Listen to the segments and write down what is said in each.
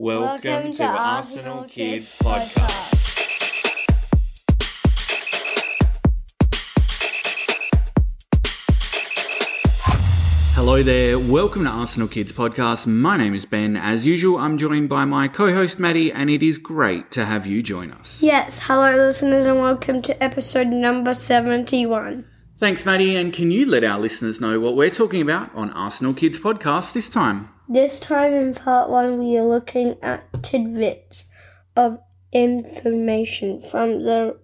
Welcome, to, Arsenal Kids Podcast. Hello there, welcome to Arsenal Kids Podcast. My name is Ben. As usual, I'm joined by my co host Maddie, and it is great to have you join us. Yes, hello listeners and welcome to episode number 71. Thanks, Maddie, and can you let our listeners know what we're talking about on Arsenal Kids Podcast this time? This time in part 1 we are looking at tidbits of information from the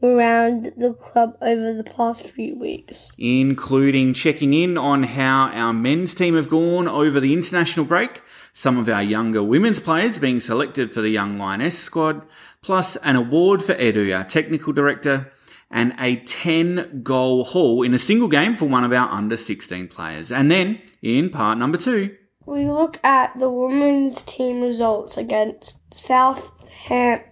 around the club over the past few weeks. including checking in on how our men's team have gone over the international break, some of our younger women's players being selected for the Young Lioness squad, plus an award for Edu, our technical director, and a 10 goal haul in a single game for one of our under 16 players. And then, in part number two, We look at the women's team results against Southampton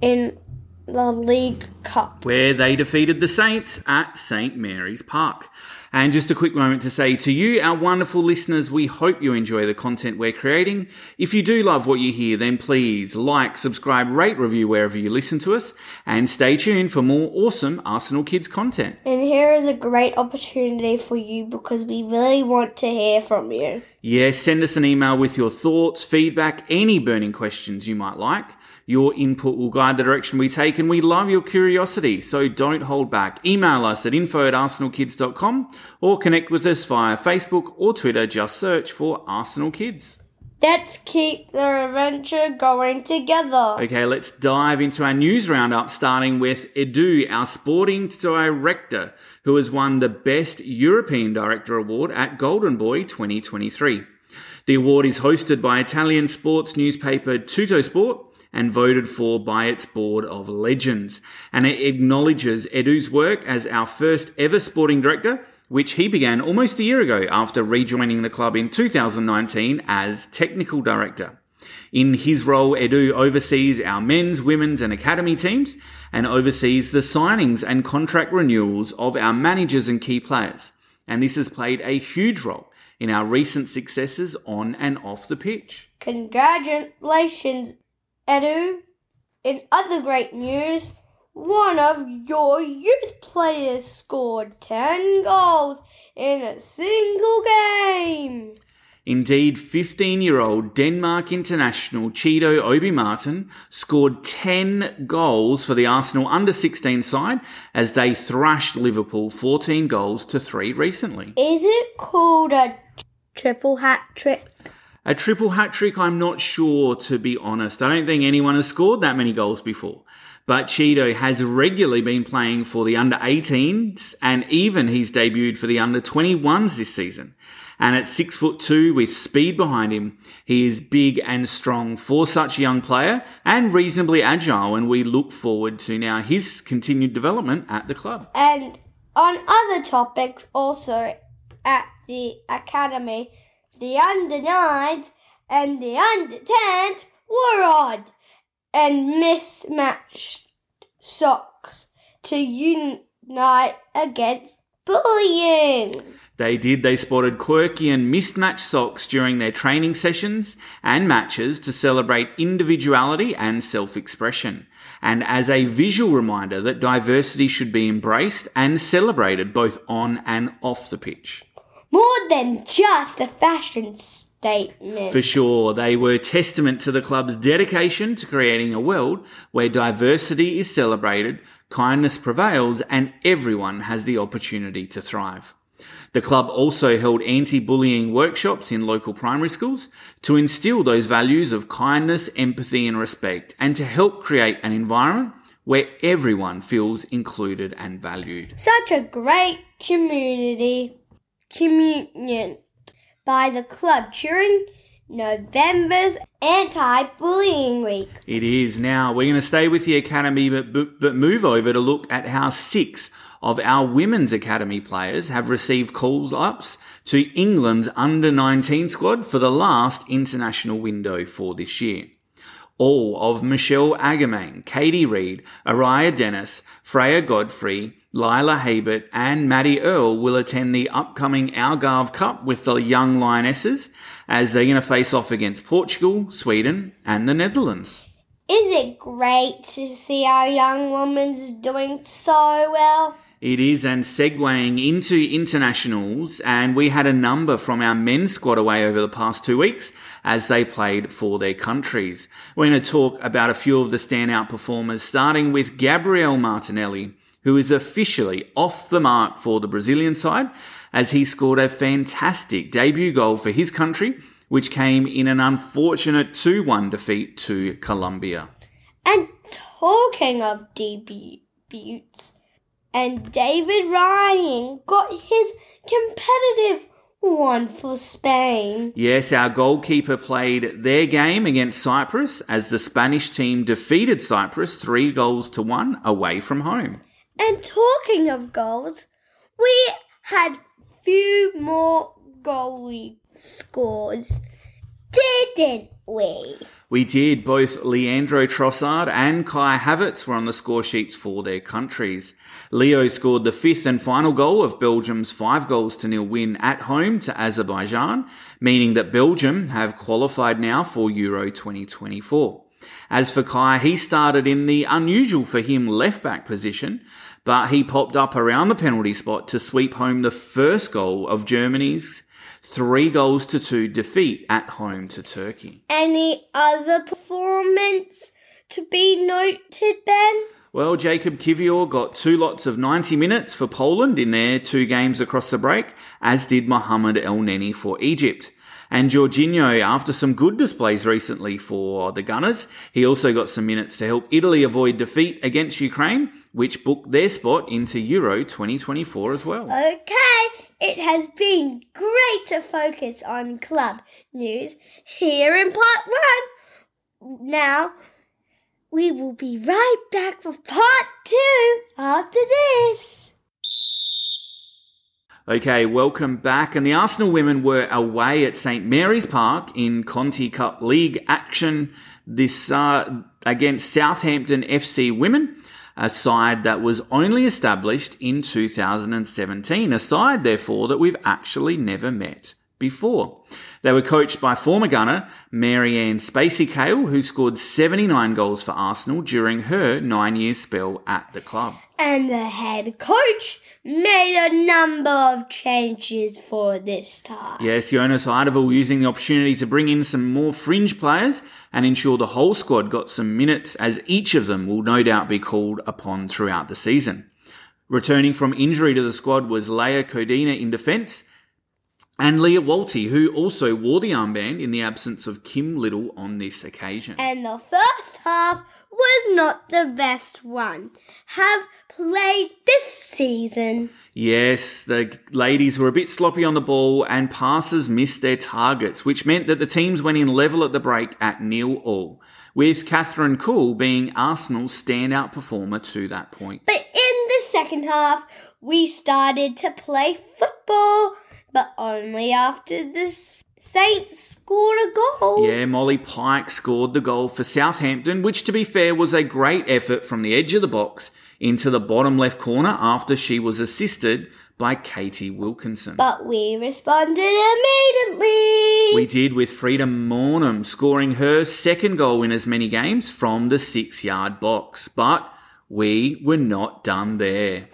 in the League Cup. where they defeated the Saints at St. Mary's Park. And just a quick moment to say to you, our wonderful listeners, we hope you enjoy the content we're creating. If you do love what you hear, then please like, subscribe, rate, review wherever you listen to us, and stay tuned for more awesome Arsenal Kids content. And here is a great opportunity for you because we really want to hear from you. Yes, send us an email with your thoughts, feedback, any burning questions you might like. Your input will guide the direction we take, and we love your curiosity, so don't hold back. Email us at info at arsenalkids.com or connect with us via Facebook or Twitter. Just search for Arsenal Kids. Let's keep the adventure going together. Okay, let's dive into our news roundup, starting with Edu, our sporting director, who has won the Best European Director Award at Golden Boy 2023. The award is hosted by Italian sports newspaper Tuttosport and voted for by its board of legends. And it acknowledges Edu's work as our first ever sporting director, which he began almost a year ago after rejoining the club in 2019 as technical director. In his role, Edu oversees our men's, women's, and academy teams and oversees the signings and contract renewals of our managers and key players. And this has played a huge role in our recent successes on and off the pitch. Congratulations, Edu. In other great news, one of your youth players scored 10 goals in a single game. Indeed, 15 year old Denmark international Chido Obi Martin scored 10 goals for the Arsenal under 16 side as they thrashed Liverpool 14 goals to 3 recently. Is it called a triple hat trick? A triple hat trick, I'm not sure to be honest. I don't think anyone has scored that many goals before. But Chido has regularly been playing for the under 18s and even he's debuted for the under 21s this season. And at six foot two with speed behind him, he is big and strong for such a young player and reasonably agile. And we look forward to now his continued development at the club. And on other topics, also at the academy, the under nines and the under tens were odd and mismatched socks to unite against bullying. They did. They spotted quirky and mismatched socks during their training sessions and matches to celebrate individuality and self expression. And as a visual reminder that diversity should be embraced and celebrated both on and off the pitch. More than just a fashion statement. For sure, they were testament to the club's dedication to creating a world where diversity is celebrated, kindness prevails, and everyone has the opportunity to thrive. The club also held anti bullying workshops in local primary schools to instill those values of kindness, empathy, and respect, and to help create an environment where everyone feels included and valued. Such a great community communion by the club during November's anti-bullying week. It is now. We're going to stay with the academy, but, but, but move over to look at how six of our women's academy players have received call ups to England's under 19 squad for the last international window for this year. All of Michelle Agyemang, Katie Reid, Araya Dennis, Freya Godfrey, Laila Harbert, and Maddie Earle will attend the upcoming Algarve Cup with the Young Lionesses, as they're going to face off against Portugal, Sweden, and the Netherlands. Is it great to see our young women's doing so well? It is, and segueing into internationals, and we had a number from our men's squad away over the past two weeks as they played for their countries. We're going to talk about a few of the standout performers, starting with Gabriel Martinelli, who is officially off the mark for the Brazilian side as he scored a fantastic debut goal for his country, which came in an unfortunate 2 1 defeat to Colombia. And talking of debuts, and David Raya got his competitive one for Spain. Yes, our goalkeeper played their game against Cyprus as the Spanish team defeated Cyprus three goals to one away from home. And talking of goals, we had few more goalie scores, didn't we? We did. Both Leandro Trossard and Kai Havertz were on the score sheets for their countries. Leo scored the fifth and final goal of Belgium's five goals to nil win at home to Azerbaijan, meaning that Belgium have qualified now for Euro 2024. As for Kai, he started in the unusual for him left back position, but he popped up around the penalty spot to sweep home the first goal of Germany's three goals to two defeat at home to Turkey. Any other performance to be noted, Ben? Well, Jakub Kiwior got two lots of 90 minutes for Poland in their two games across the break, as did Mohamed Elneny for Egypt. And Jorginho, after some good displays recently for the Gunners, he also got some minutes to help Italy avoid defeat against Ukraine, which booked their spot into Euro 2024 as well. Okay, it has been great to focus on club news here in part one. Now, we will be right back for part two after this. Okay, welcome back. And the Arsenal women were away at St Mary's Park in Conti Cup League action this uh, against Southampton FC Women, a side that was only established in 2017, a side therefore that we've actually never met before. They were coached by former gunner Marieanne Spacey Cale, who scored 79 goals for Arsenal during her nine year spell at the club. And the head coach made a number of changes for this time. Yes, Jonas Eidevall using the opportunity to bring in some more fringe players and ensure the whole squad got some minutes as each of them will no doubt be called upon throughout the season. Returning from injury to the squad was Laia Codina in defence and Lia Wälti, who also wore the armband in the absence of Kim Little on this occasion. And the first half was not the best one. Have played this season. Yes, the ladies were a bit sloppy on the ball and passes missed their targets, which meant that the teams went in level at the break at nil all, with Kathrine Kühl being Arsenal's standout performer to that point. But in the second half, we started to play football, but only after the Saints scored a goal. Yeah, Molly Pike scored the goal for Southampton, which to be fair was a great effort from the edge of the box into the bottom left corner after she was assisted by Katie Wilkinson. But we responded immediately. We did with Frida Maanum scoring her second goal in as many games from the six yard box. But we were not done there.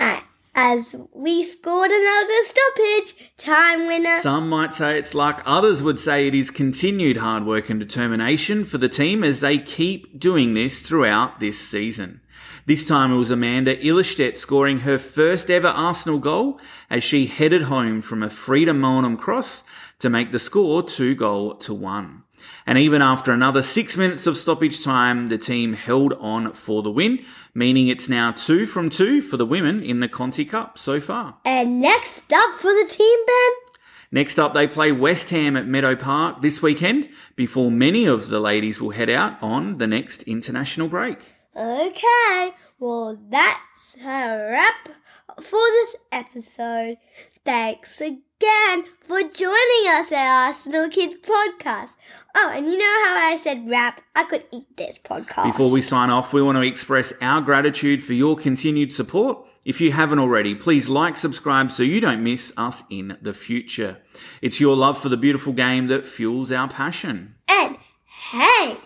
As we scored another stoppage time winner. Some might say it's luck, others would say it is continued hard work and determination for the team as they keep doing this throughout this season. This time it was Amanda Ilestedt scoring her first ever Arsenal goal as she headed home from a Frida Maanum cross to make the score two goal to one. And even after another six minutes of stoppage time, the team held on for the win, meaning it's now two from two for the women in the Conti Cup so far. And next up for the team, Ben? Next up, they play West Ham at Meadow Park this weekend before many of the ladies will head out on the next international break. Okay, well, that's a wrap for this episode. Thanks again for joining us at Arsenal Kids Podcast. Oh, and you know how I said rap? I could eat this podcast. Before we sign off, we want to express our gratitude for your continued support. If you haven't already, please like, subscribe so you don't miss us in the future. It's your love for the beautiful game that fuels our passion. And hey,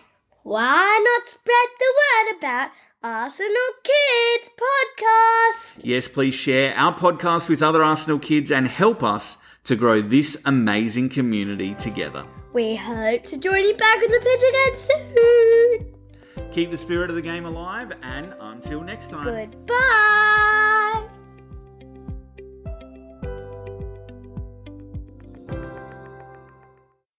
why not spread the word about Arsenal Kids Podcast? Yes, please share our podcast with other Arsenal kids and help us to grow this amazing community together. We hope to join you back on the pitch again soon. Keep the spirit of the game alive, and until next time. Goodbye.